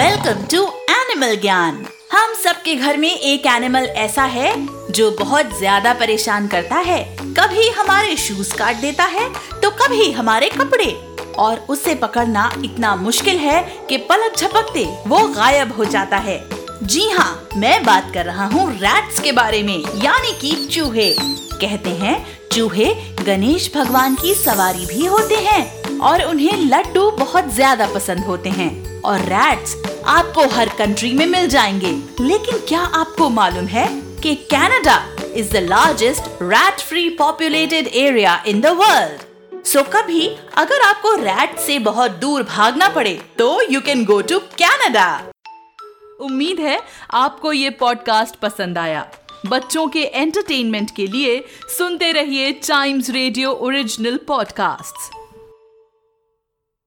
Welcome to animal ज्ञान हम सबके घर में एक एनिमल ऐसा है जो बहुत ज़्यादा परेशान करता है। कभी हमारे शूज़ काट देता है तो कभी हमारे कपड़े। और उसे पकड़ना इतना मुश्किल है कि पलक झपकते वो गायब हो जाता है। जी हाँ मैं बात कर रहा हूँ रैट्स के बारे में, यानी कि चूहे। कहते हैं, चूहे गणेश भगवान की सवारी भी होते हैं और उन्हें लड्डू बहुत ज़्यादा पसंद होते हैं। और रैट्स आपको हर कंट्री में मिल जाएँगे। लेकिन क्या आपको मालूम है कि Canada is the largest rat free populated area in the world so कभी अगर आपको रैट से बहुत दूर भागना पड़े तो you can go to Canada उम्मीद है आपको ये पॉडकास्ट पसंद आया। बच्चों के एंटरटेनमेंट के लिए सुनते रहिए टाइम्स रेडियो ओरिजिनल पॉडकास्ट्स